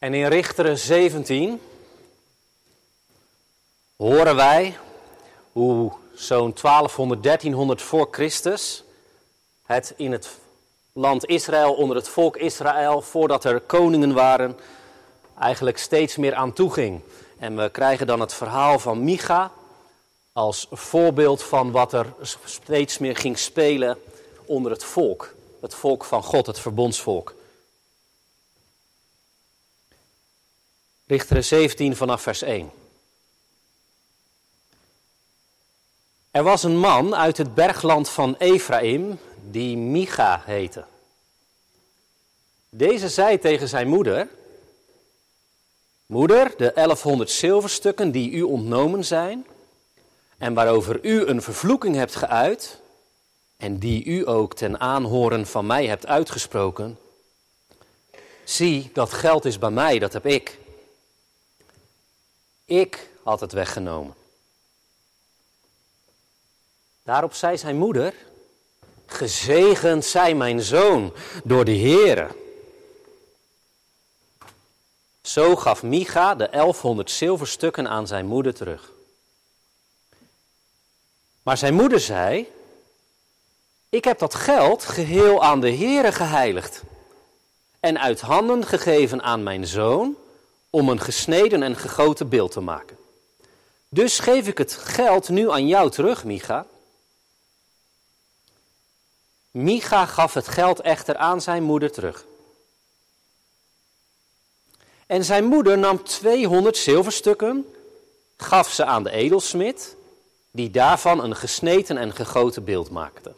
En in Richteren 17 horen wij hoe zo'n 1200, 1300 voor Christus het in het land Israël, onder het volk Israël, voordat er koningen waren, eigenlijk steeds meer aan toe ging. En we krijgen dan het verhaal van Micha als voorbeeld van wat er steeds meer ging spelen onder het volk. Het volk van God, het verbondsvolk. Richteren 17 vanaf vers 1. Er was een man uit het bergland van Ephraim die Micha heette. Deze zei tegen zijn moeder: Moeder, de 1100 zilverstukken die u ontnomen zijn en waarover u een vervloeking hebt geuit en die u ook ten aanhoren van mij hebt uitgesproken, zie, dat geld is bij mij, dat heb ik. Ik had het weggenomen. Daarop zei zijn moeder: Gezegend zij mijn zoon door de Heere. Zo gaf Micha de 1100 zilverstukken aan zijn moeder terug. Maar zijn moeder zei: Ik heb dat geld geheel aan de Heere geheiligd en uit handen gegeven aan mijn zoon om een gesneden en gegoten beeld te maken. Dus geef ik het geld nu aan jou terug, Micha. Micha gaf het geld echter aan zijn moeder terug. En zijn moeder nam 200 zilverstukken, gaf ze aan de edelsmid, die daarvan een gesneden en gegoten beeld maakte.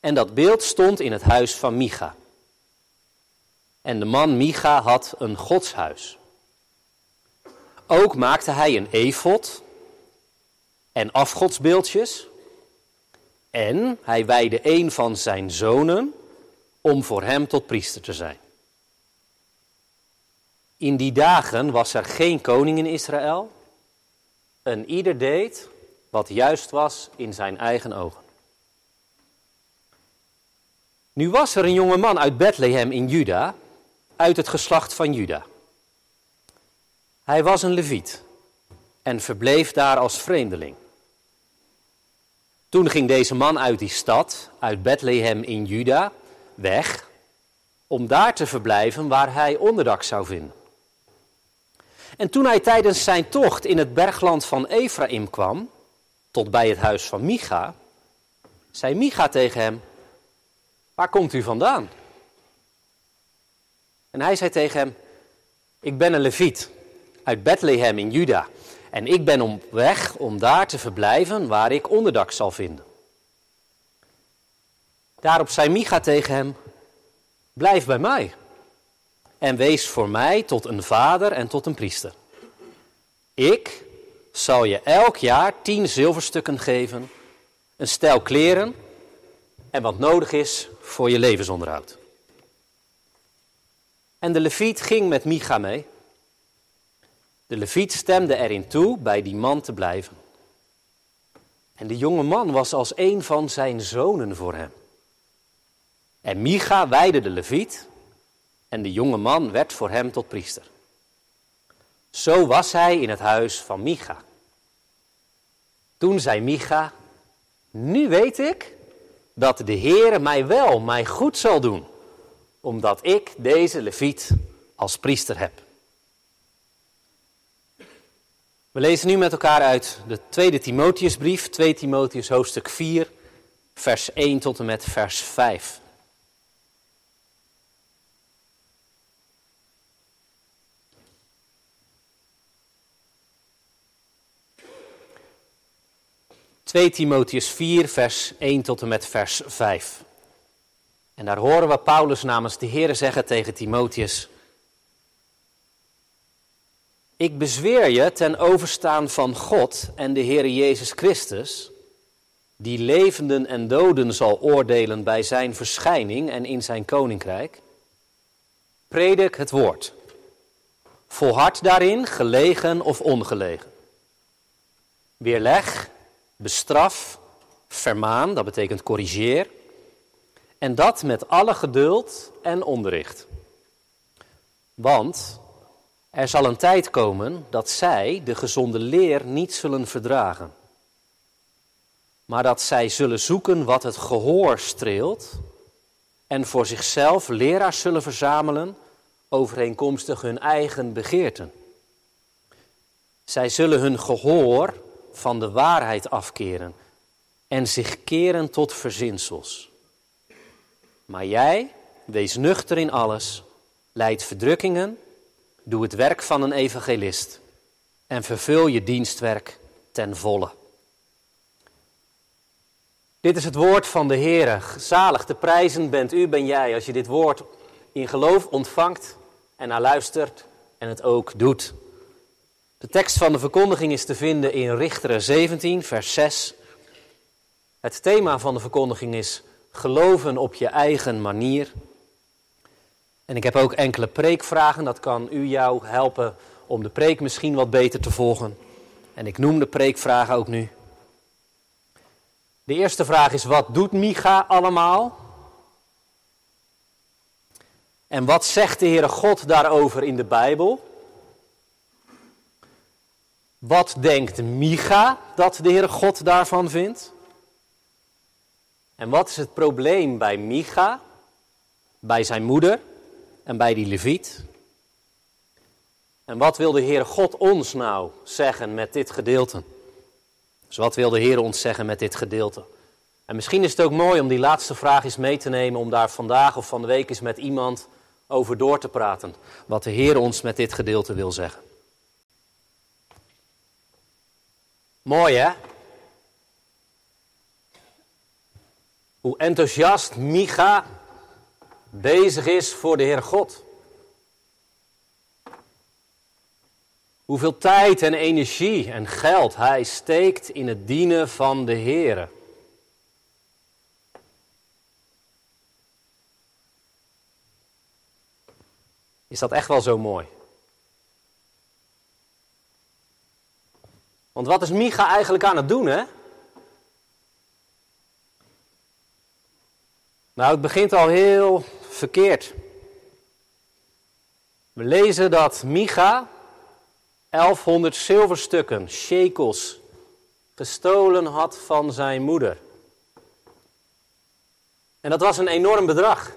En dat beeld stond in het huis van Micha. En de man Micha had een godshuis. Ook maakte hij een efot en afgodsbeeldjes. En hij wijde een van zijn zonen om voor hem tot priester te zijn. In die dagen was er geen koning in Israël. En ieder deed wat juist was in zijn eigen ogen. Nu was er een jonge man uit Bethlehem in Juda, uit het geslacht van Juda. Hij was een leviet en verbleef daar als vreemdeling. Toen ging deze man uit die stad, uit Bethlehem in Juda, weg om daar te verblijven waar hij onderdak zou vinden. En toen hij tijdens zijn tocht in het bergland van Ephraim kwam, tot bij het huis van Micha, zei Micha tegen hem, waar komt u vandaan? En hij zei tegen hem, ik ben een leviet uit Bethlehem in Juda. En ik ben op weg om daar te verblijven waar ik onderdak zal vinden. Daarop zei Micha tegen hem, blijf bij mij en wees voor mij tot een vader en tot een priester. Ik zal je elk jaar tien zilverstukken geven, een stel kleren en wat nodig is voor je levensonderhoud. En de leviet ging met Micha mee. De leviet stemde erin toe bij die man te blijven. En de jonge man was als een van zijn zonen voor hem. En Micha weide de leviet en de jonge man werd voor hem tot priester. Zo was hij in het huis van Micha. Toen zei Micha, nu weet ik dat de Heere mij wel, mij goed zal doen, omdat ik deze leviet als priester heb. We lezen nu met elkaar uit de tweede Timotheusbrief, 2 Timotheus hoofdstuk 4, vers 1 tot en met vers 5. 2 Timotheus 4, vers 1 tot en met vers 5. En daar horen we Paulus namens de Heer zeggen tegen Timotheus: Ik bezweer je ten overstaan van God en de Heer Jezus Christus, die levenden en doden zal oordelen bij zijn verschijning en in zijn koninkrijk. Predik het woord. Volhard daarin, gelegen of ongelegen. Weerleg bestraf, vermaan, dat betekent corrigeer. En dat met alle geduld en onderricht. Want er zal een tijd komen dat zij de gezonde leer niet zullen verdragen, maar dat zij zullen zoeken wat het gehoor streelt en voor zichzelf leraars zullen verzamelen overeenkomstig hun eigen begeerten. Zij zullen hun gehoor van de waarheid afkeren en zich keren tot verzinsels. Maar jij, wees nuchter in alles, leid verdrukkingen, doe het werk van een evangelist en vervul je dienstwerk ten volle. Dit is het woord van de Heer. Zalig te prijzen bent u, ben jij, als je dit woord in geloof ontvangt en naar luistert en het ook doet. De tekst van de verkondiging is te vinden in Richteren 17, vers 6. Het thema van de verkondiging is geloven op je eigen manier. En ik heb ook enkele preekvragen, dat kan u jou helpen om de preek misschien wat beter te volgen. En ik noem de preekvragen ook nu. De eerste vraag is: wat doet Micha allemaal? En wat zegt de Heere God daarover in de Bijbel? Wat denkt Micha dat de Heere God daarvan vindt? En wat is het probleem bij Micha, bij zijn moeder en bij die leviet? En wat wil de Heere God ons nou zeggen met dit gedeelte? Dus wat wil de Heer ons zeggen met dit gedeelte? En misschien is het ook mooi om die laatste vraag eens mee te nemen, om daar vandaag of van de week eens met iemand over door te praten. Wat de Heer ons met dit gedeelte wil zeggen. Mooi hè? Hoe enthousiast Micha bezig is voor de Heer God. Hoeveel tijd en energie en geld hij steekt in het dienen van de Heer. Is dat echt wel zo mooi? Want wat is Micha eigenlijk aan het doen, hè? Nou, het begint al heel verkeerd. We lezen dat Micha 1100 zilverstukken, shekels, gestolen had van zijn moeder. En dat was een enorm bedrag.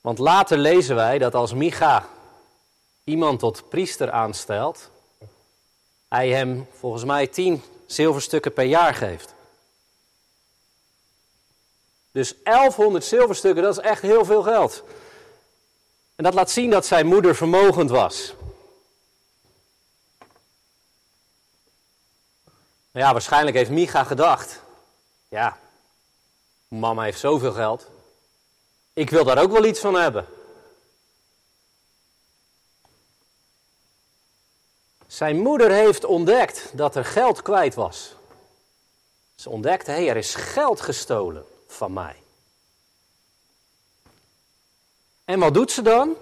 Want later lezen wij dat als Micha iemand tot priester aanstelt, hij hem volgens mij tien zilverstukken per jaar geeft. Dus 1100 zilverstukken, dat is echt heel veel geld. En dat laat zien dat zijn moeder vermogend was. Nou ja, waarschijnlijk heeft Micha gedacht: ja, mama heeft zoveel geld. Ik wil daar ook wel iets van hebben. Zijn moeder heeft ontdekt dat er geld kwijt was. Ze ontdekte, hé, hey, er is geld gestolen van mij. En wat doet ze dan?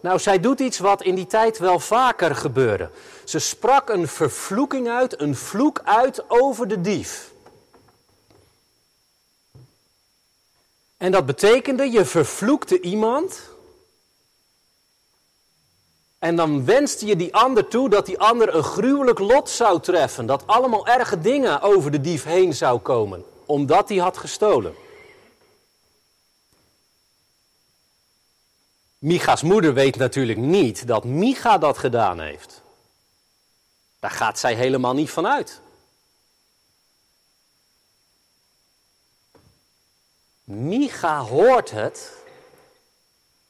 Nou, zij doet iets wat in die tijd wel vaker gebeurde. Ze sprak een vervloeking uit, een vloek uit over de dief. En dat betekende, je vervloekte iemand. En dan wenste je die ander toe dat die ander een gruwelijk lot zou treffen. Dat allemaal erge dingen over de dief heen zou komen. Omdat hij had gestolen. Micha's moeder weet natuurlijk niet dat Micha dat gedaan heeft. Daar gaat zij helemaal niet van uit. Micha hoort het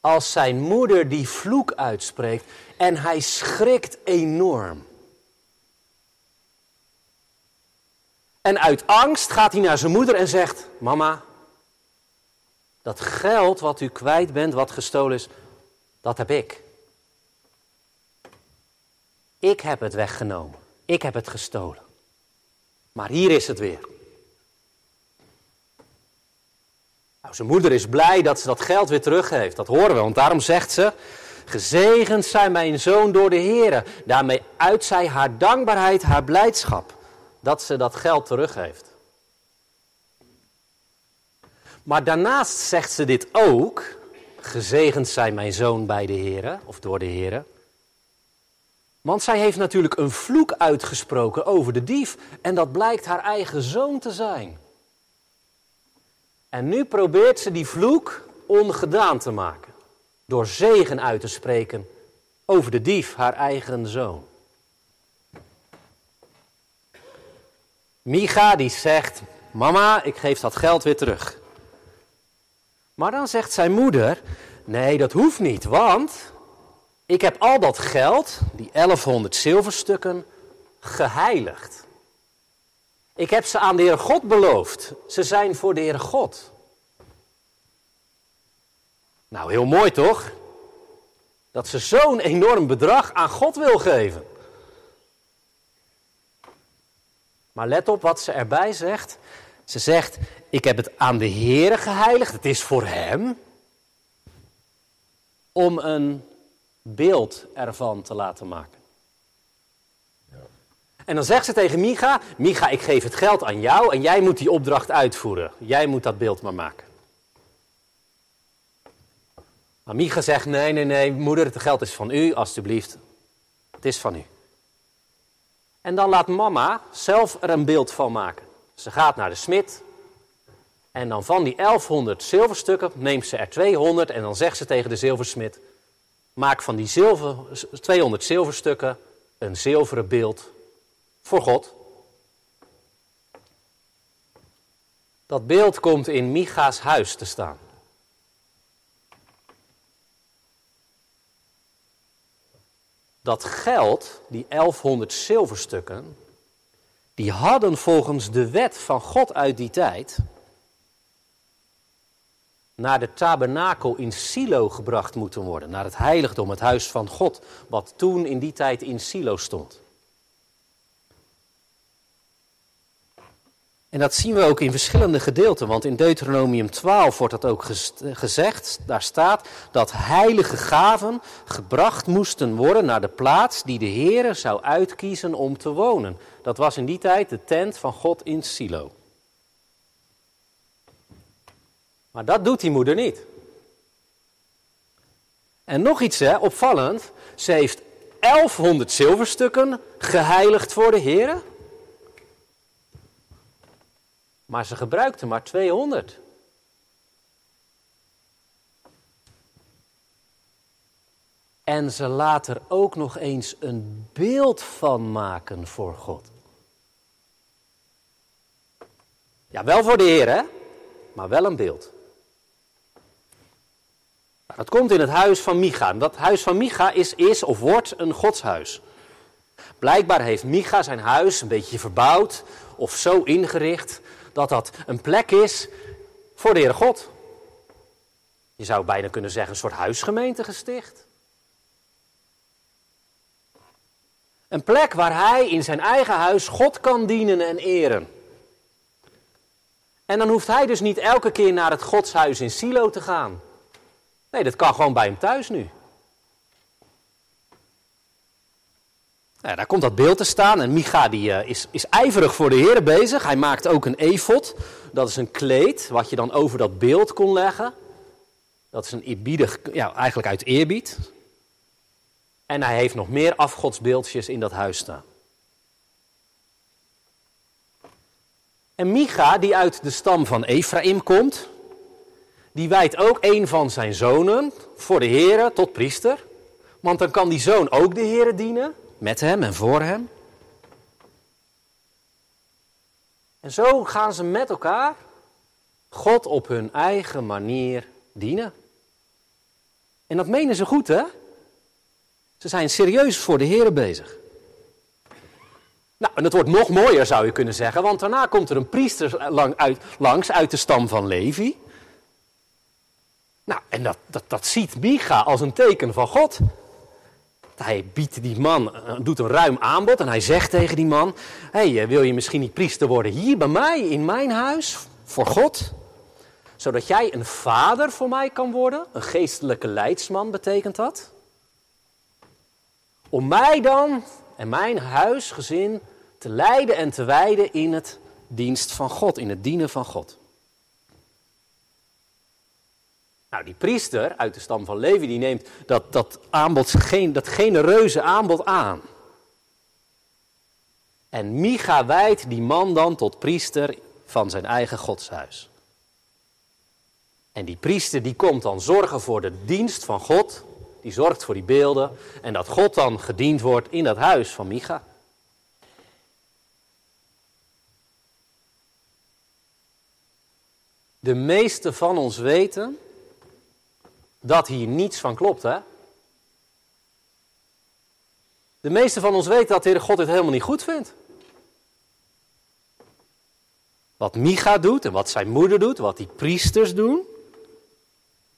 als zijn moeder die vloek uitspreekt en hij schrikt enorm. En uit angst gaat hij naar zijn moeder en zegt: Mama, dat geld wat u kwijt bent, wat gestolen is, dat heb ik. Ik heb het weggenomen. Ik heb het gestolen. Maar hier is het weer. Nou, zijn moeder is blij dat ze dat geld weer teruggeeft. Dat horen we, want daarom zegt ze: Gezegend zijn mijn zoon door de Heer. Daarmee uit zij haar dankbaarheid, haar blijdschap dat ze dat geld teruggeeft. Maar daarnaast zegt ze dit ook gezegend zijn mijn zoon bij de Heer, of door de Heer. Want zij heeft natuurlijk een vloek uitgesproken over de dief en dat blijkt haar eigen zoon te zijn. En nu probeert ze die vloek ongedaan te maken door zegen uit te spreken over de dief, haar eigen zoon. Micha die zegt, mama, ik geef dat geld weer terug. Maar dan zegt zijn moeder, nee dat hoeft niet, want ik heb al dat geld, die 1100 zilverstukken, geheiligd. Ik heb ze aan de Heere God beloofd. Ze zijn voor de Heere God. Nou, heel mooi toch? Dat ze zo'n enorm bedrag aan God wil geven. Maar let op wat ze erbij zegt. Ze zegt, ik heb het aan de Heere geheiligd, het is voor Hem. Om een beeld ervan te laten maken. En dan zegt ze tegen Micha, Micha, ik geef het geld aan jou en jij moet die opdracht uitvoeren. Jij moet dat beeld maar maken. Maar Micha zegt, nee, nee, nee, moeder, het geld is van u, alstublieft. Het is van u. En dan laat mama zelf er een beeld van maken. Ze gaat naar de smid. En dan van die 1100 zilverstukken neemt ze er 200 en dan zegt ze tegen de zilversmid: Maak van die zilver, 200 zilverstukken een zilveren beeld voor God. Dat beeld komt in Micha's huis te staan. Dat geld, die 1100 zilverstukken, die hadden volgens de wet van God uit die tijd naar de tabernakel in Silo gebracht moeten worden, naar het heiligdom, het huis van God, wat toen in die tijd in Silo stond. En dat zien we ook in verschillende gedeelten, want in Deuteronomium 12 wordt dat ook gezegd. Daar staat dat heilige gaven gebracht moesten worden naar de plaats die de Heere zou uitkiezen om te wonen. Dat was in die tijd de tent van God in Silo. Maar dat doet die moeder niet. En nog iets hè, opvallend, ze heeft 1100 zilverstukken geheiligd voor de Heer. Maar ze gebruikte maar 200. En ze laat er ook nog eens een beeld van maken voor God. Ja, wel voor de Heer, hè? Maar wel een beeld. Nou, dat komt in het huis van Micha. Dat huis van Micha is, is of wordt een godshuis. Blijkbaar heeft Micha zijn huis een beetje verbouwd of zo ingericht dat dat een plek is voor de Heere God. Je zou bijna kunnen zeggen een soort huisgemeente gesticht. Een plek waar hij in zijn eigen huis God kan dienen en eren. En dan hoeft hij dus niet elke keer naar het godshuis in Silo te gaan. Nee, dat kan gewoon bij hem thuis nu. Nou, daar komt dat beeld te staan en Micha die, uh, is, is ijverig voor de Heer bezig. Hij maakt ook een efot. Dat is een kleed wat je dan over dat beeld kon leggen. Dat is een eerbiedig, ja, eigenlijk uit eerbied. En hij heeft nog meer afgodsbeeldjes in dat huis staan. En Micha, die uit de stam van Ephraim komt, die wijdt ook een van zijn zonen voor de Heer tot priester. Want dan kan die zoon ook de Heer dienen met hem en voor hem. En zo gaan ze met elkaar God op hun eigen manier dienen. En dat menen ze goed, hè? Ze zijn serieus voor de Heer bezig. Nou, en het wordt nog mooier, zou je kunnen zeggen, want daarna komt er een priester lang uit, langs uit de stam van Levi. Nou, en dat, dat, dat ziet Micha als een teken van God. Hij biedt die man, eh, doet een ruim aanbod en hij zegt tegen die man: hey, eh, wil je misschien niet priester worden hier bij mij, in mijn huis, voor God? Zodat jij een vader voor mij kan worden, een geestelijke leidsman betekent dat. Om mij dan en mijn huisgezin te leiden en te wijden in het dienst van God, in het dienen van God. Nou, die priester uit de stam van Levi, die neemt dat, dat, aanbod, dat genereuze aanbod aan. En Micha wijdt die man dan tot priester van zijn eigen godshuis. En die priester die komt dan zorgen voor de dienst van God. Die zorgt voor die beelden. En dat God dan gediend wordt in dat huis van Micha. De meeste van ons weten dat hier niets van klopt, hè? De meeste van ons weten dat de Heer God het helemaal niet goed vindt. Wat Micha doet en wat zijn moeder doet, wat die priesters doen,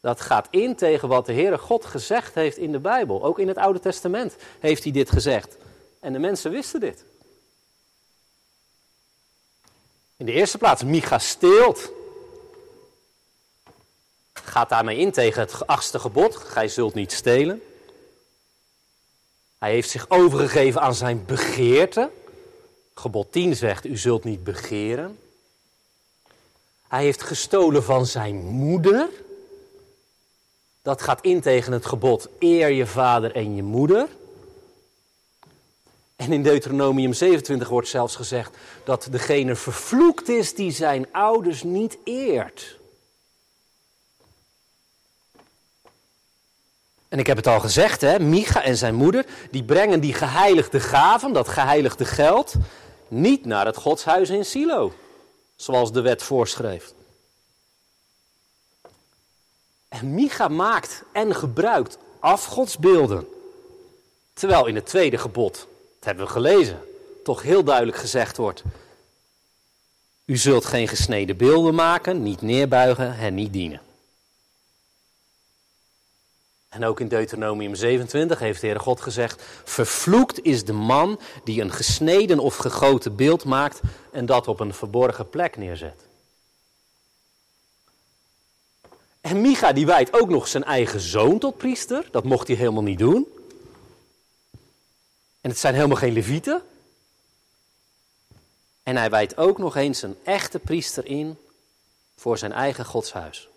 dat gaat in tegen wat de Heere God gezegd heeft in de Bijbel. Ook in het Oude Testament heeft hij dit gezegd. En de mensen wisten dit. In de eerste plaats, Micha steelt. Gaat daarmee in tegen het achtste gebod, gij zult niet stelen. Hij heeft zich overgegeven aan zijn begeerte. Gebod 10 zegt, u zult niet begeren. Hij heeft gestolen van zijn moeder. Dat gaat in tegen het gebod eer je vader en je moeder. En in Deuteronomium 27 wordt zelfs gezegd dat degene vervloekt is die zijn ouders niet eert. En ik heb het al gezegd, hè, Micha en zijn moeder, die brengen die geheiligde gaven, dat geheiligde geld, niet naar het godshuis in Silo, zoals de wet voorschreef. En Micha maakt en gebruikt afgodsbeelden. Terwijl in het tweede gebod, dat hebben we gelezen, toch heel duidelijk gezegd wordt: U zult geen gesneden beelden maken, niet neerbuigen en niet dienen. En ook in Deuteronomium 27 heeft de Heere God gezegd: Vervloekt is de man die een gesneden of gegoten beeld maakt en dat op een verborgen plek neerzet. En Micha die wijdt ook nog zijn eigen zoon tot priester. Dat mocht hij helemaal niet doen. En het zijn helemaal geen levieten. En hij wijdt ook nog eens een echte priester in voor zijn eigen godshuis.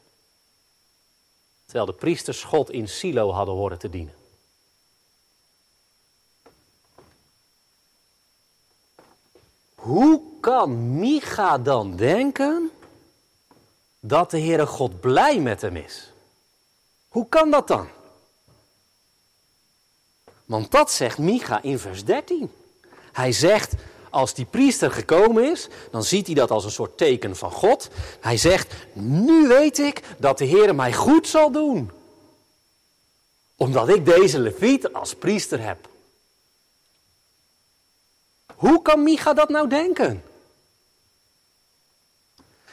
Terwijl de priesters God in Silo hadden horen te dienen. Hoe kan Micha dan denken dat de Heere God blij met hem is. Hoe kan dat dan? Want dat zegt Micha in vers 13. Hij zegt, als die priester gekomen is, dan ziet hij dat als een soort teken van God. Hij zegt, nu weet ik dat de Heer mij goed zal doen. Omdat ik deze leviet als priester heb. Hoe kan Micha dat nou denken?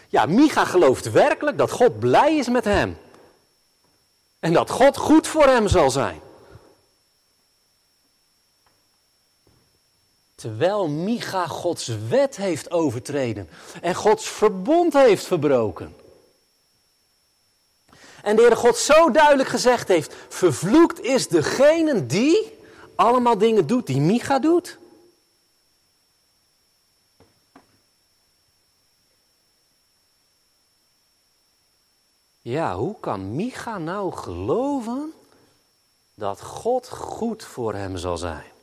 Ja, Micha gelooft werkelijk dat God blij is met hem. En dat God goed voor hem zal zijn. Terwijl Micha Gods wet heeft overtreden en Gods verbond heeft verbroken. En de Heere God zo duidelijk gezegd heeft: vervloekt is degene die allemaal dingen doet die Micha doet. Ja, hoe kan Micha nou geloven dat God goed voor hem zal zijn?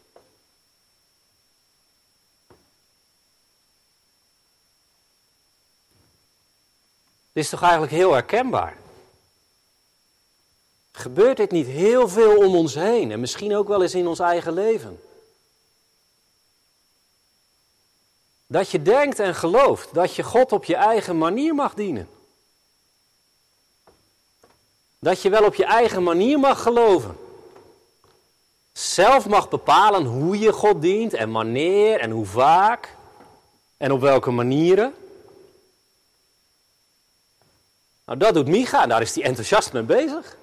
Dit is toch eigenlijk heel herkenbaar? Gebeurt dit niet heel veel om ons heen en misschien ook wel eens in ons eigen leven? Dat je denkt en gelooft dat je God op je eigen manier mag dienen. Dat je wel op je eigen manier mag geloven. Zelf mag bepalen hoe je God dient en wanneer en hoe vaak en op welke manieren. Nou, dat doet Micha, daar is hij enthousiast mee bezig.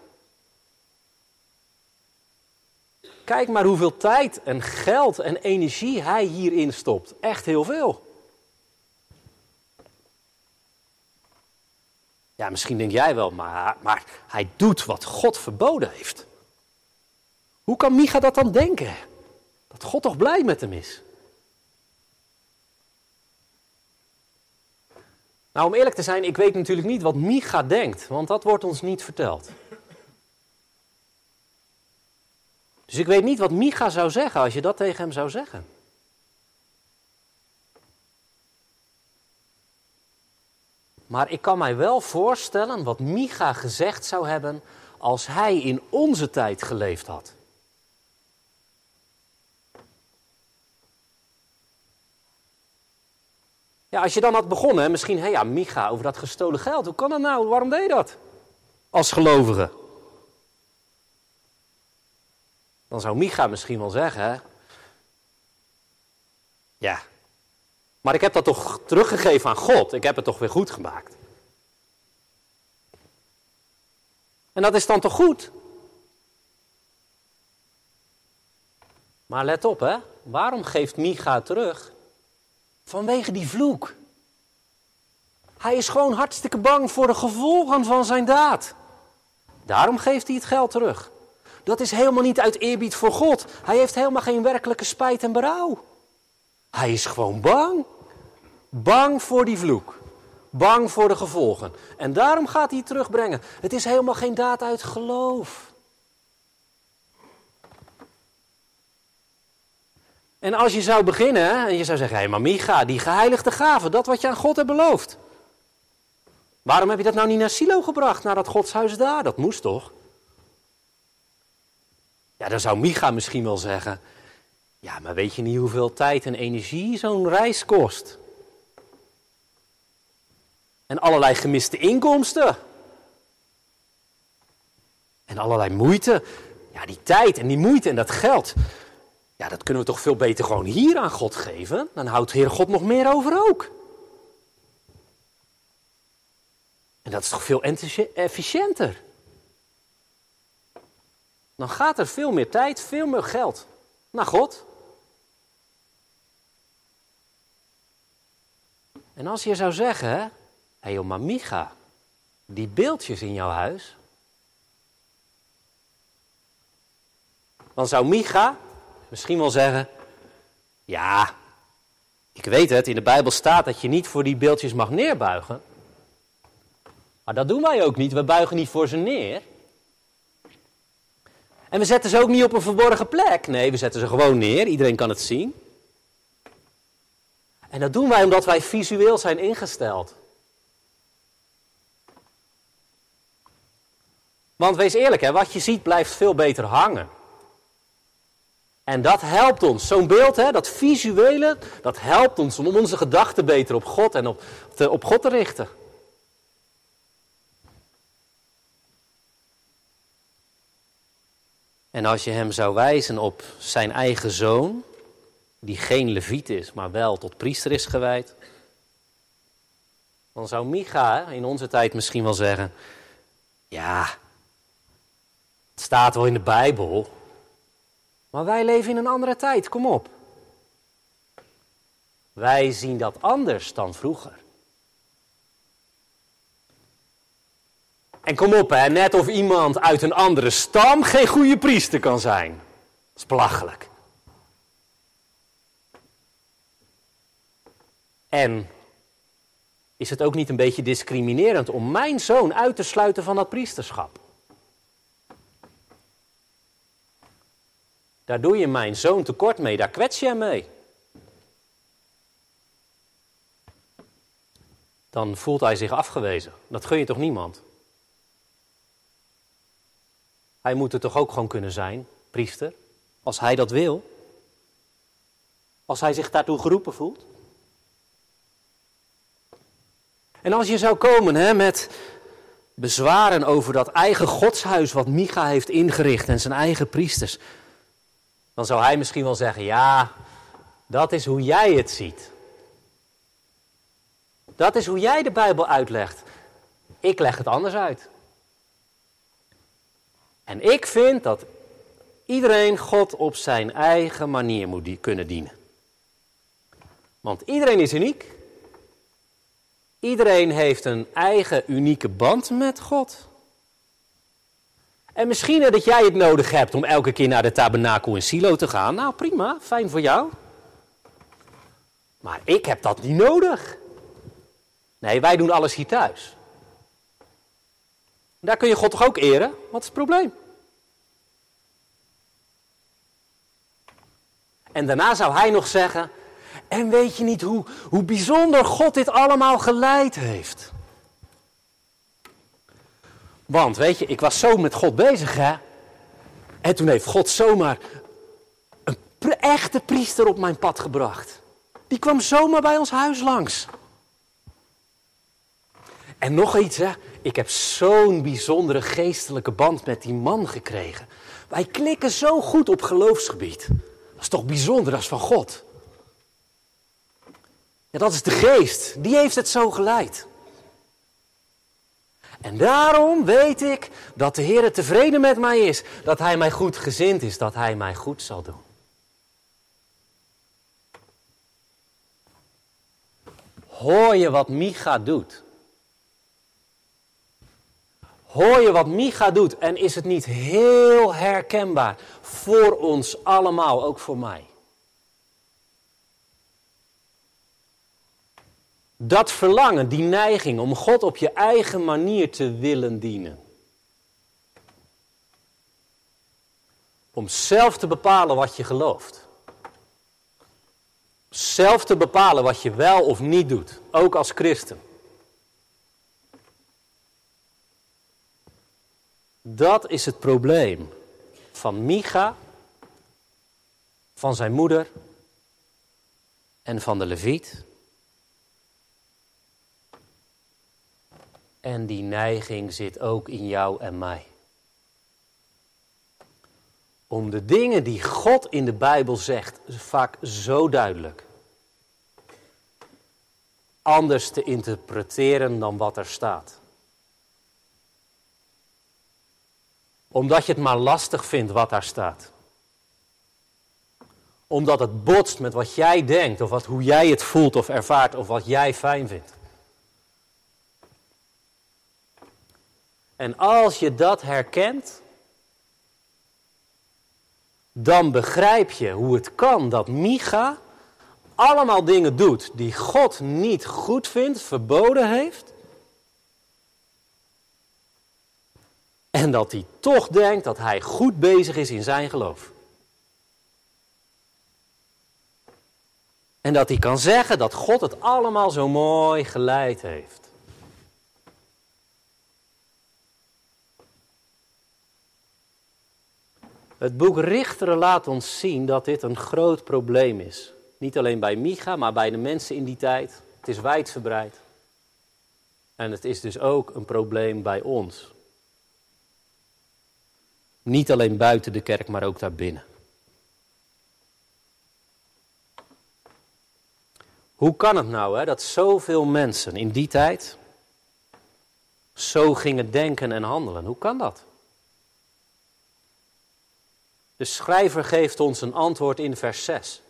Kijk maar hoeveel tijd en geld en energie hij hierin stopt. Echt heel veel. Ja, misschien denk jij wel, maar, maar hij doet wat God verboden heeft. Hoe kan Micha dat dan denken? Dat God toch blij met hem is? Nou, om eerlijk te zijn, ik weet natuurlijk niet wat Micha denkt, want dat wordt ons niet verteld. Dus ik weet niet wat Micha zou zeggen als je dat tegen hem zou zeggen. Maar ik kan mij wel voorstellen wat Micha gezegd zou hebben als hij in onze tijd geleefd had. Ja, als je dan had begonnen, misschien, hé ja, Micha, over dat gestolen geld, hoe kan dat nou? Waarom deed je dat? Als gelovige. Dan zou Micha misschien wel zeggen? Ja, maar ik heb dat toch teruggegeven aan God. Ik heb het toch weer goed gemaakt. En dat is dan toch goed? Maar let op, hè? Waarom geeft Micha terug? Vanwege die vloek. Hij is gewoon hartstikke bang voor de gevolgen van zijn daad. Daarom geeft hij het geld terug. Dat is helemaal niet uit eerbied voor God. Hij heeft helemaal geen werkelijke spijt en berouw. Hij is gewoon bang. Bang voor die vloek. Bang voor de gevolgen. En daarom gaat hij het terugbrengen. Het is helemaal geen daad uit geloof. En als je zou beginnen en je zou zeggen: hé, maar Micha, die geheiligde gave, dat wat je aan God hebt beloofd. Waarom heb je dat nou niet naar Silo gebracht, naar dat godshuis daar? Dat moest toch? Ja, dan zou Micha misschien wel zeggen: ja, maar weet je niet hoeveel tijd en energie zo'n reis kost? En allerlei gemiste inkomsten. En allerlei moeite. Ja, die tijd en die moeite en dat geld. Ja, dat kunnen we toch veel beter gewoon hier aan God geven. Dan houdt Heer God nog meer over ook. En dat is toch veel efficiënter. Dan gaat er veel meer tijd, veel meer geld naar God. En als je zou zeggen, hé hey, Micha, die beeldjes in jouw huis. Dan zou Micha misschien wel zeggen, ja, ik weet het, in de Bijbel staat dat je niet voor die beeldjes mag neerbuigen. Maar dat doen wij ook niet, we buigen niet voor ze neer. En we zetten ze ook niet op een verborgen plek. Nee, we zetten ze gewoon neer, iedereen kan het zien. En dat doen wij omdat wij visueel zijn ingesteld. Want wees eerlijk, hè, wat je ziet blijft veel beter hangen. En dat helpt ons. Zo'n beeld, hè, dat visuele, dat helpt ons om onze gedachten beter op God en op, te, op God te richten. En als je hem zou wijzen op zijn eigen zoon, die geen leviet is, maar wel tot priester is gewijd, dan zou Micha in onze tijd misschien wel zeggen: Ja, het staat wel in de Bijbel, maar wij leven in een andere tijd, kom op. Wij zien dat anders dan vroeger. En kom op, hè, net of iemand uit een andere stam geen goede priester kan zijn. Dat is belachelijk. En is het ook niet een beetje discriminerend om mijn zoon uit te sluiten van dat priesterschap? Daar doe je mijn zoon tekort mee, daar kwets je hem mee. Dan voelt hij zich afgewezen. Dat gun je toch niemand? Hij moet er toch ook gewoon kunnen zijn, priester, als hij dat wil? Als hij zich daartoe geroepen voelt? En als je zou komen hè, met bezwaren over dat eigen godshuis wat Micha heeft ingericht en zijn eigen priesters, dan zou hij misschien wel zeggen: Ja, dat is hoe jij het ziet. Dat is hoe jij de Bijbel uitlegt. Ik leg het anders uit. En ik vind dat iedereen God op zijn eigen manier moet kunnen dienen. Want iedereen is uniek. Iedereen heeft een eigen unieke band met God. En misschien dat jij het nodig hebt om elke keer naar de tabernakel in Silo te gaan. Nou, prima, fijn voor jou. Maar ik heb dat niet nodig. Nee, wij doen alles hier thuis. Daar kun je God toch ook eren? Wat is het probleem? En daarna zou hij nog zeggen: En weet je niet hoe, hoe bijzonder God dit allemaal geleid heeft? Want weet je, ik was zo met God bezig, hè? En toen heeft God zomaar een echte priester op mijn pad gebracht. Die kwam zomaar bij ons huis langs. En nog iets, hè? Ik heb zo'n bijzondere geestelijke band met die man gekregen. Wij klikken zo goed op geloofsgebied. Dat is toch bijzonder, dat is van God. Ja, dat is de geest. Die heeft het zo geleid. En daarom weet ik dat de Heer tevreden met mij is. Dat Hij mij goed gezind is. Dat Hij mij goed zal doen. Hoor je wat Micha doet? Hoor je wat Micha doet en is het niet heel herkenbaar voor ons allemaal, ook voor mij? Dat verlangen, die neiging om God op je eigen manier te willen dienen. Om zelf te bepalen wat je gelooft. Zelf te bepalen wat je wel of niet doet, ook als christen. Dat is het probleem van Micha, van zijn moeder en van de Leviet. En die neiging zit ook in jou en mij. Om de dingen die God in de Bijbel zegt, vaak zo duidelijk, anders te interpreteren dan wat er staat. Omdat je het maar lastig vindt wat daar staat. Omdat het botst met wat jij denkt, of wat, hoe jij het voelt of ervaart, of wat jij fijn vindt. En als je dat herkent, dan begrijp je hoe het kan dat Micha allemaal dingen doet die God niet goed vindt, verboden heeft. En dat hij toch denkt dat hij goed bezig is in zijn geloof. En dat hij kan zeggen dat God het allemaal zo mooi geleid heeft. Het boek Richteren laat ons zien dat dit een groot probleem is. Niet alleen bij Micha, maar bij de mensen in die tijd. Het is wijdverbreid. En het is dus ook een probleem bij ons. Niet alleen buiten de kerk, maar ook daarbinnen. Hoe kan het nou hè, dat zoveel mensen in die tijd zo gingen denken en handelen? Hoe kan dat? De schrijver geeft ons een antwoord in vers 6.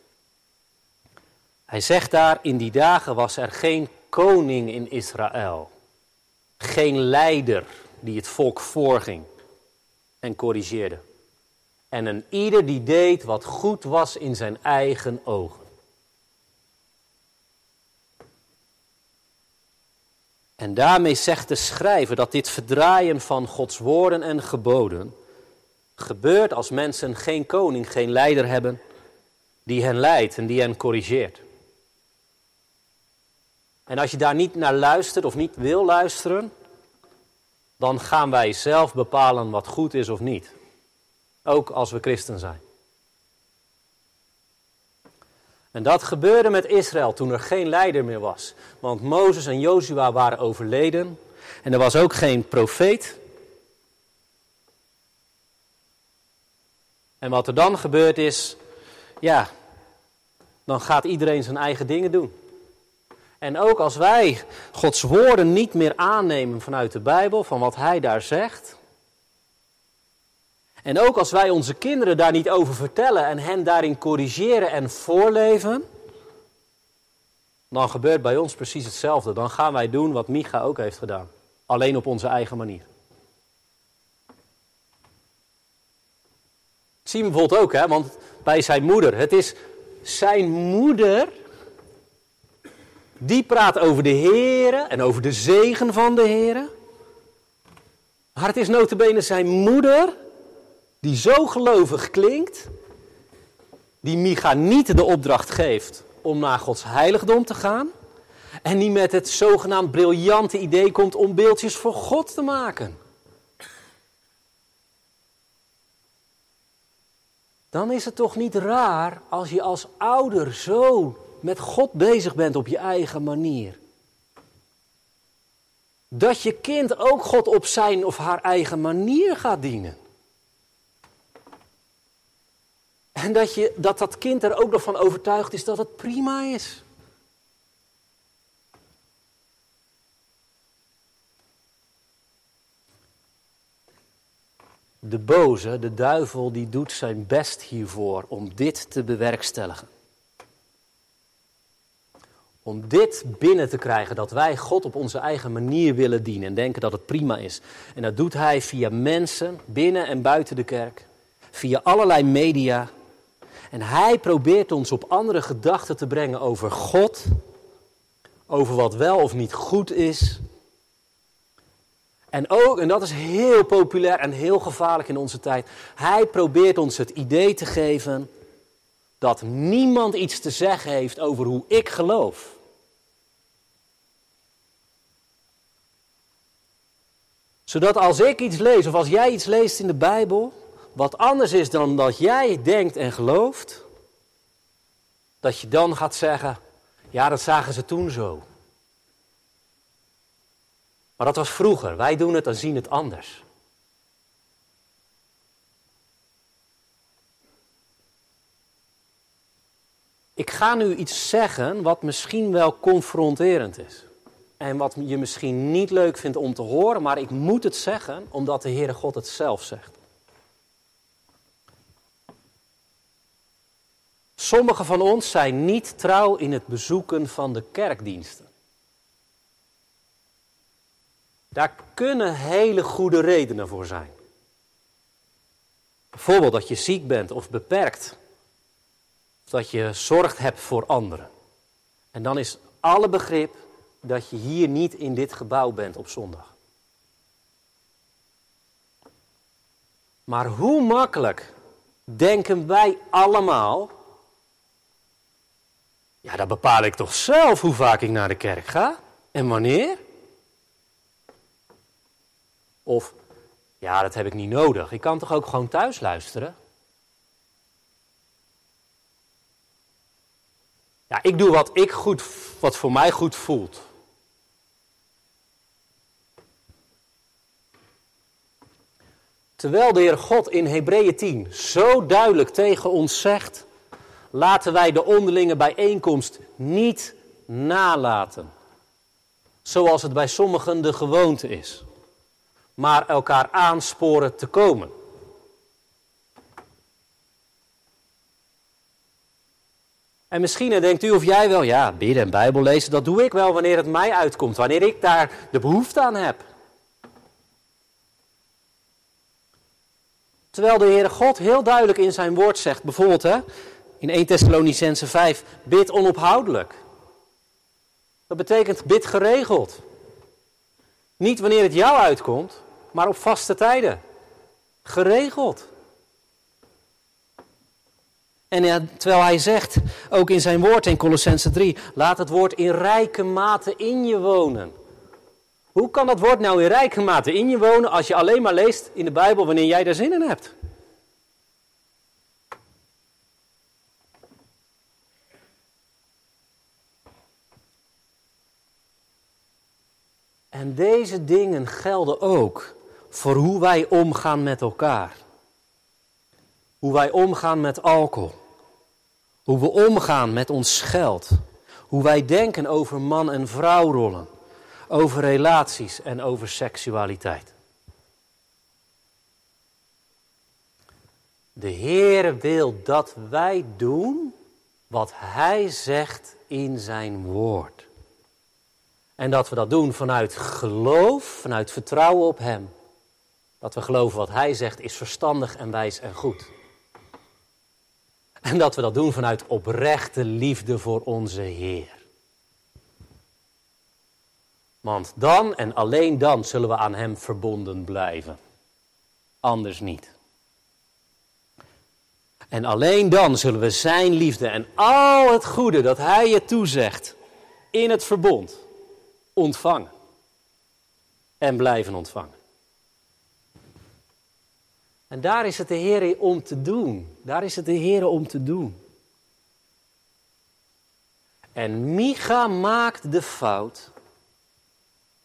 Hij zegt daar, in die dagen was er geen koning in Israël. Geen leider die het volk voorging en corrigeerde. En een ieder die deed wat goed was in zijn eigen ogen. En daarmee zegt de schrijver dat dit verdraaien van Gods woorden en geboden gebeurt als mensen geen koning, geen leider hebben die hen leidt en die hen corrigeert. En als je daar niet naar luistert of niet wil luisteren, dan gaan wij zelf bepalen wat goed is of niet. Ook als we christen zijn. En dat gebeurde met Israël toen er geen leider meer was. Want Mozes en Jozua waren overleden. En er was ook geen profeet. En wat er dan gebeurt is, ja, dan gaat iedereen zijn eigen dingen doen. En ook als wij Gods woorden niet meer aannemen vanuit de Bijbel, van wat Hij daar zegt. En ook als wij onze kinderen daar niet over vertellen en hen daarin corrigeren en voorleven. Dan gebeurt bij ons precies hetzelfde. Dan gaan wij doen wat Micha ook heeft gedaan. Alleen op onze eigen manier. Zie je bijvoorbeeld ook, hè? want bij zijn moeder. Het is zijn moeder Die praat over de Here en over de zegen van de Here. Maar het is notabene zijn moeder die zo gelovig klinkt, die Micha niet de opdracht geeft om naar Gods heiligdom te gaan. En die met het zogenaamd briljante idee komt om beeldjes voor God te maken. Dan is het toch niet raar als je als ouder zo met God bezig bent op je eigen manier. Dat je kind ook God op zijn of haar eigen manier gaat dienen. En dat, je, dat dat kind er ook nog van overtuigd is dat het prima is. De boze, de duivel, die doet zijn best hiervoor om dit te bewerkstelligen. Om dit binnen te krijgen, dat wij God op onze eigen manier willen dienen en denken dat het prima is. En dat doet hij via mensen binnen en buiten de kerk, via allerlei media. En hij probeert ons op andere gedachten te brengen over God, over wat wel of niet goed is. En ook, en dat is heel populair en heel gevaarlijk in onze tijd, hij probeert ons het idee te geven dat niemand iets te zeggen heeft over hoe ik geloof. Zodat als ik iets lees of als jij iets leest in de Bijbel, wat anders is dan dat jij denkt en gelooft, dat je dan gaat zeggen, ja dat zagen ze toen zo. Maar dat was vroeger, wij doen het en zien het anders. Ik ga nu iets zeggen wat misschien wel confronterend is. En wat je misschien niet leuk vindt om te horen, maar ik moet het zeggen omdat de Heere God het zelf zegt. Sommigen van ons zijn niet trouw in het bezoeken van de kerkdiensten. Daar kunnen hele goede redenen voor zijn. Bijvoorbeeld dat je ziek bent of beperkt dat je zorg hebt voor anderen. En dan is alle begrip dat je hier niet in dit gebouw bent op zondag. Maar hoe makkelijk denken wij allemaal. Ja, dat bepaal ik toch zelf hoe vaak ik naar de kerk ga en wanneer? Of, ja, dat heb ik niet nodig. Ik kan toch ook gewoon thuis luisteren? Ja, ik doe wat, ik goed, wat voor mij goed voelt. Terwijl de Heer God in Hebreeën 10 zo duidelijk tegen ons zegt: laten wij de onderlinge bijeenkomst niet nalaten. Zoals het bij sommigen de gewoonte is, maar elkaar aansporen te komen. En misschien denkt u of jij wel, ja, bidden en Bijbel lezen, dat doe ik wel wanneer het mij uitkomt, wanneer ik daar de behoefte aan heb. Terwijl de Heere God heel duidelijk in zijn woord zegt, bijvoorbeeld hè, in 1 Thessalonicense 5, bid onophoudelijk. Dat betekent bid geregeld. Niet wanneer het jou uitkomt, maar op vaste tijden. Geregeld. En terwijl hij zegt, ook in zijn woord in Colossense 3, laat het woord in rijke mate in je wonen. Hoe kan dat woord nou in rijke mate in je wonen als je alleen maar leest in de Bijbel wanneer jij daar zin in hebt? En deze dingen gelden ook voor hoe wij omgaan met elkaar. Hoe wij omgaan met alcohol. Hoe we omgaan met ons geld. Hoe wij denken over man- en vrouwrollen. Over relaties en over seksualiteit. De Heer wil dat wij doen wat Hij zegt in zijn woord. En dat we dat doen vanuit geloof, vanuit vertrouwen op Hem. Dat we geloven wat Hij zegt is verstandig en wijs en goed. En dat we dat doen vanuit oprechte liefde voor onze Heer. Want dan en alleen dan zullen we aan Hem verbonden blijven. Anders niet. En alleen dan zullen we Zijn liefde en al het goede dat Hij je toezegt in het verbond ontvangen. En blijven ontvangen. En daar is het de Heer om te doen. Daar is het de Heer om te doen. En Micha maakt de fout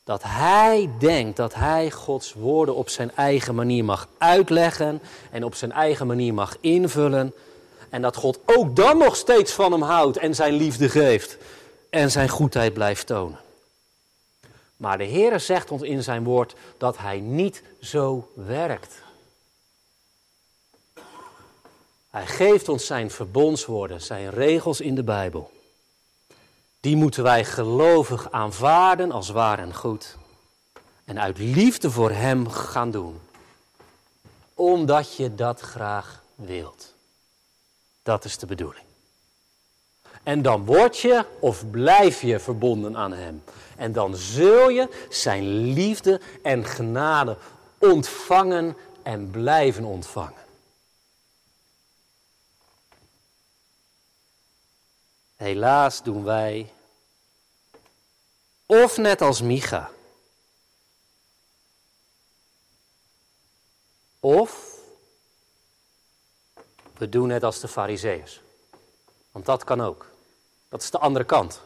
dat hij denkt dat hij Gods woorden op zijn eigen manier mag uitleggen en op zijn eigen manier mag invullen. En dat God ook dan nog steeds van hem houdt en zijn liefde geeft en zijn goedheid blijft tonen. Maar de Heer zegt ons in zijn woord dat hij niet zo werkt. Hij geeft ons zijn verbondswoorden, zijn regels in de Bijbel. Die moeten wij gelovig aanvaarden als waar en goed. En uit liefde voor Hem gaan doen. Omdat je dat graag wilt. Dat is de bedoeling. En dan word je of blijf je verbonden aan Hem. En dan zul je Zijn liefde en genade ontvangen en blijven ontvangen. Helaas doen wij, of net als Micha, of we doen net als de Farizeeërs. Want dat kan ook. Dat is de andere kant.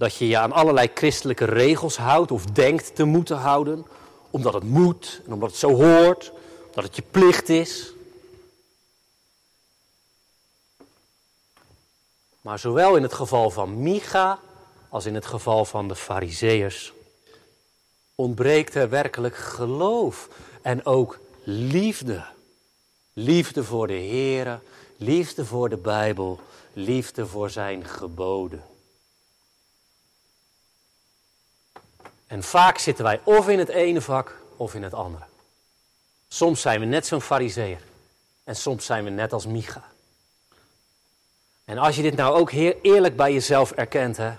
Dat je je aan allerlei christelijke regels houdt of denkt te moeten houden, omdat het moet en omdat het zo hoort, omdat het je plicht is. Maar zowel in het geval van Micha als in het geval van de Farizeeërs ontbreekt er werkelijk geloof en ook liefde. Liefde voor de Heer, liefde voor de Bijbel, liefde voor zijn geboden. En vaak zitten wij of in het ene vak of in het andere. Soms zijn we net zo'n fariseer en soms zijn we net als Micha. En als je dit nou ook heel eerlijk bij jezelf erkent, hè,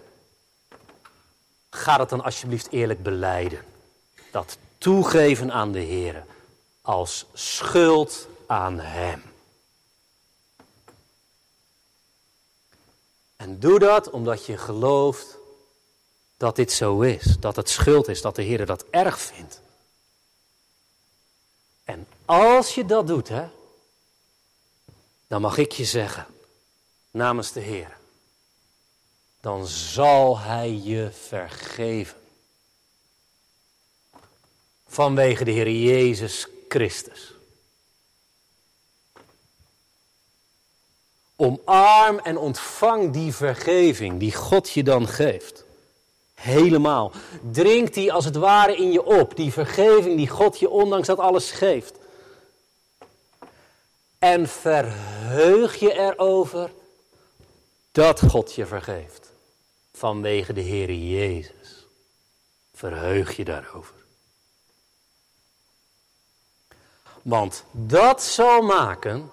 ga dat dan alsjeblieft eerlijk beleiden. Dat toegeven aan de Heer als schuld aan Hem. En doe dat omdat je gelooft dat dit zo is, dat het schuld is, dat de Heer dat erg vindt. En als je dat doet, hè, dan mag ik je zeggen, namens de Heer, dan zal Hij je vergeven. Vanwege de Heer Jezus Christus. Omarm en ontvang die vergeving die God je dan geeft. Helemaal. Drink die als het ware in je op. Die vergeving die God je ondanks dat alles geeft. En verheug je erover dat God je vergeeft. Vanwege de Heer Jezus. Verheug je daarover. Want dat zal maken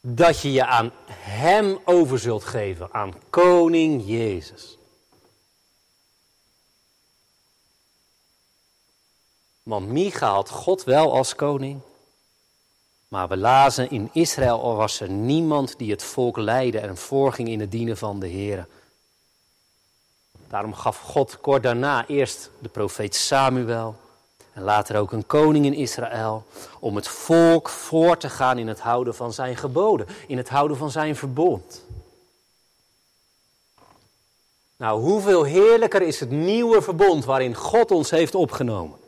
dat je je aan Hem over zult geven, aan Koning Jezus. Want Micha had God wel als koning, maar we lazen in Israël was er niemand die het volk leidde en voorging in het dienen van de Heer. Daarom gaf God kort daarna eerst de profeet Samuel en later ook een koning in Israël om het volk voor te gaan in het houden van zijn geboden, in het houden van zijn verbond. Nou, hoeveel heerlijker is het nieuwe verbond waarin God ons heeft opgenomen.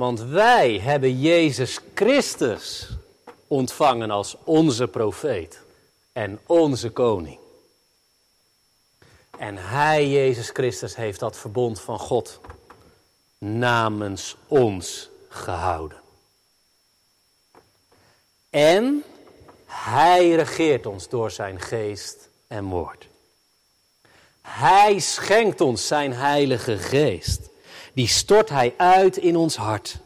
Want wij hebben Jezus Christus ontvangen als onze profeet en onze koning. En Hij, Jezus Christus, heeft dat verbond van God namens ons gehouden. En Hij regeert ons door zijn geest en woord. Hij schenkt ons zijn heilige geest die stort hij uit in ons hart.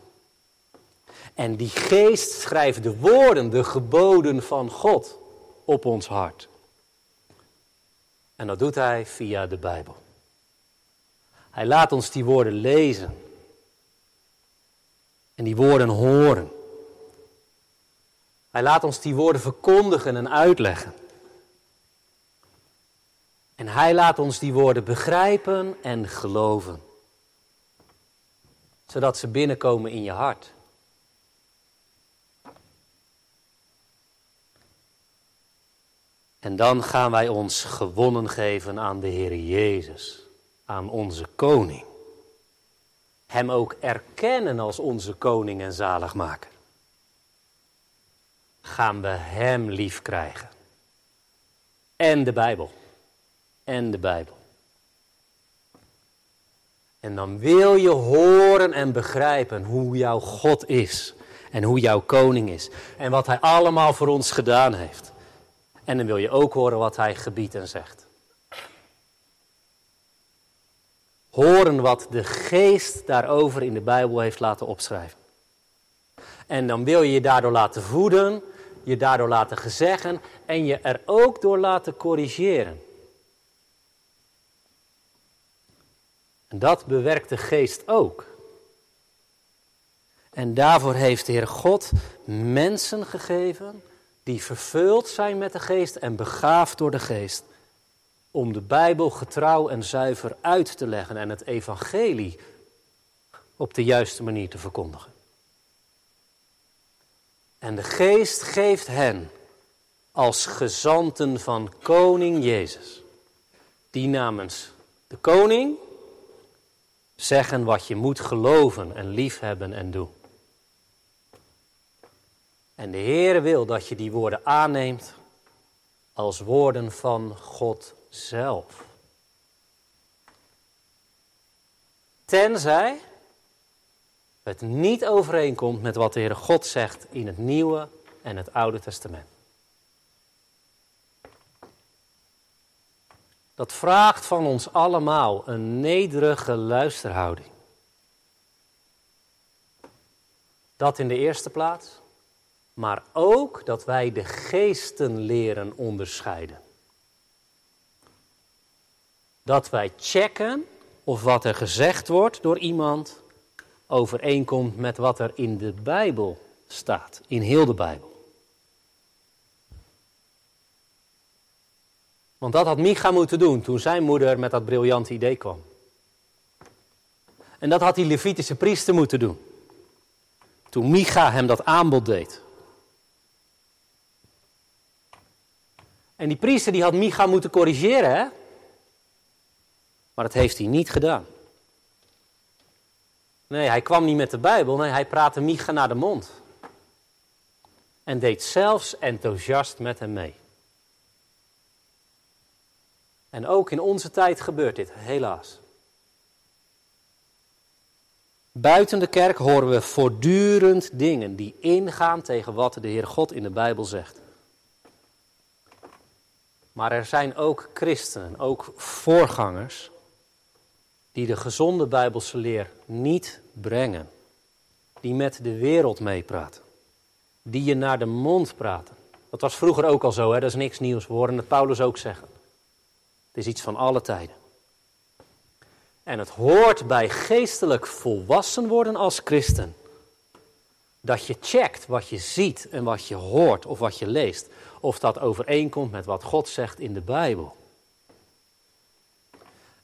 En die geest schrijft de woorden, de geboden van God op ons hart. En dat doet hij via de Bijbel. Hij laat ons die woorden lezen. En die woorden horen. Hij laat ons die woorden verkondigen en uitleggen. En hij laat ons die woorden begrijpen en geloven. Zodat ze binnenkomen in je hart. En dan gaan wij ons gewonnen geven aan de Heer Jezus, aan onze koning. Hem ook erkennen als onze koning en zaligmaker. Gaan we Hem lief krijgen. En de Bijbel. En de Bijbel. En dan wil je horen en begrijpen hoe jouw God is. En hoe jouw koning is. En wat hij allemaal voor ons gedaan heeft. En dan wil je ook horen wat hij gebiedt en zegt. Horen wat de geest daarover in de Bijbel heeft laten opschrijven. En dan wil je je daardoor laten voeden, je daardoor laten gezeggen en je er ook door laten corrigeren. Dat bewerkt de geest ook. En daarvoor heeft de Heer God mensen gegeven die vervuld zijn met de geest en begaafd door de geest. Om de Bijbel getrouw en zuiver uit te leggen en het evangelie op de juiste manier te verkondigen. En de geest geeft hen als gezanten van koning Jezus, die namens de koning zeggen wat je moet geloven en liefhebben en doen. En de Heer wil dat je die woorden aanneemt als woorden van God zelf. Tenzij het niet overeenkomt met wat de Heer God zegt in het Nieuwe en het Oude Testament. Dat vraagt van ons allemaal een nederige luisterhouding. Dat in de eerste plaats maar ook dat wij de geesten leren onderscheiden. Dat wij checken of wat er gezegd wordt door iemand overeenkomt met wat er in de Bijbel staat, in heel de Bijbel. Want dat had Micha moeten doen toen zijn moeder met dat briljante idee kwam. En dat had die Levitische priester moeten doen. Toen Micha hem dat aanbod deed. En die priester die had Micha moeten corrigeren, hè? Maar dat heeft hij niet gedaan. Nee, hij kwam niet met de Bijbel, nee, hij praatte Micha naar de mond. En deed zelfs enthousiast met hem mee. En ook in onze tijd gebeurt dit, helaas. Buiten de kerk horen we voortdurend dingen die ingaan tegen wat de Heer God in de Bijbel zegt. Maar er zijn ook christenen, ook voorgangers, die de gezonde Bijbelse leer niet brengen. Die met de wereld meepraten. Die je naar de mond praten. Dat was vroeger ook al zo, hè? dat is niks nieuws. We horen het Paulus ook zeggen. Het is iets van alle tijden. En het hoort bij geestelijk volwassen worden als christen. Dat je checkt wat je ziet en wat je hoort of wat je leest of dat overeenkomt met wat God zegt in de Bijbel.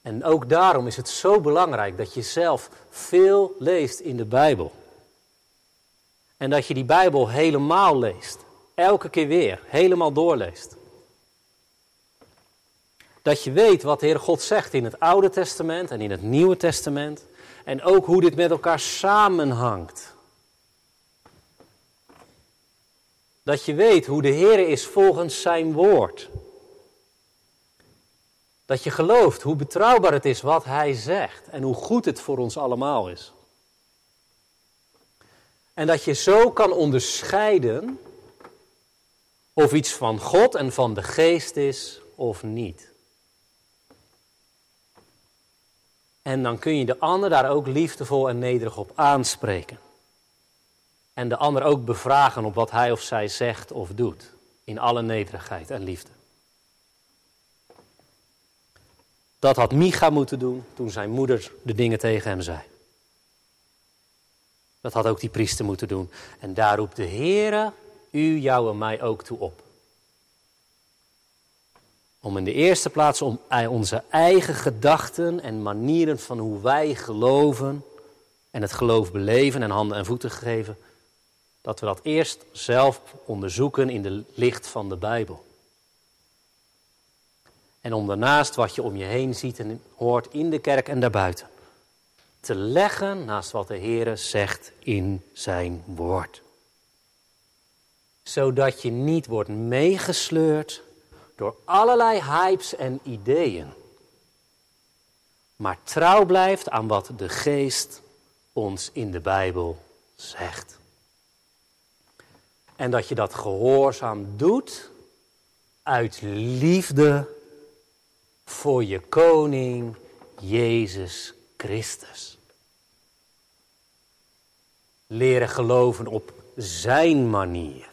En ook daarom is het zo belangrijk dat je zelf veel leest in de Bijbel. En dat je die Bijbel helemaal leest. Elke keer weer, helemaal doorleest. Dat je weet wat de Heer God zegt in het Oude Testament en in het Nieuwe Testament. En ook hoe dit met elkaar samenhangt. Dat je weet hoe de Heer is volgens zijn woord. Dat je gelooft hoe betrouwbaar het is wat Hij zegt en hoe goed het voor ons allemaal is. En dat je zo kan onderscheiden of iets van God en van de geest is of niet. En dan kun je de ander daar ook liefdevol en nederig op aanspreken en de ander ook bevragen op wat hij of zij zegt of doet. In alle nederigheid en liefde. Dat had Micha moeten doen toen zijn moeder de dingen tegen hem zei. Dat had ook die priester moeten doen. En daar roept de Heere u, jou en mij ook toe op. Om in de eerste plaats om onze eigen gedachten en manieren van hoe wij geloven en het geloof beleven en handen en voeten geven, dat we dat eerst zelf onderzoeken in de licht van de Bijbel. En om daarnaast wat je om je heen ziet en hoort in de kerk en daarbuiten, te leggen naast wat de Heer zegt in zijn woord. Zodat je niet wordt meegesleurd door allerlei hypes en ideeën, maar trouw blijft aan wat de geest ons in de Bijbel zegt. En dat je dat gehoorzaam doet uit liefde voor je koning Jezus Christus. Leren geloven op zijn manier.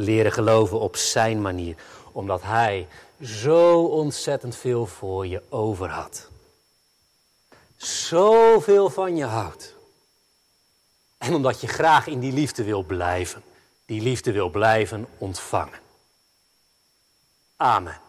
Leren geloven op zijn manier, omdat hij zo ontzettend veel voor je over had. Zoveel van je houdt. En omdat je graag in die liefde wil blijven. Die liefde wil blijven ontvangen. Amen.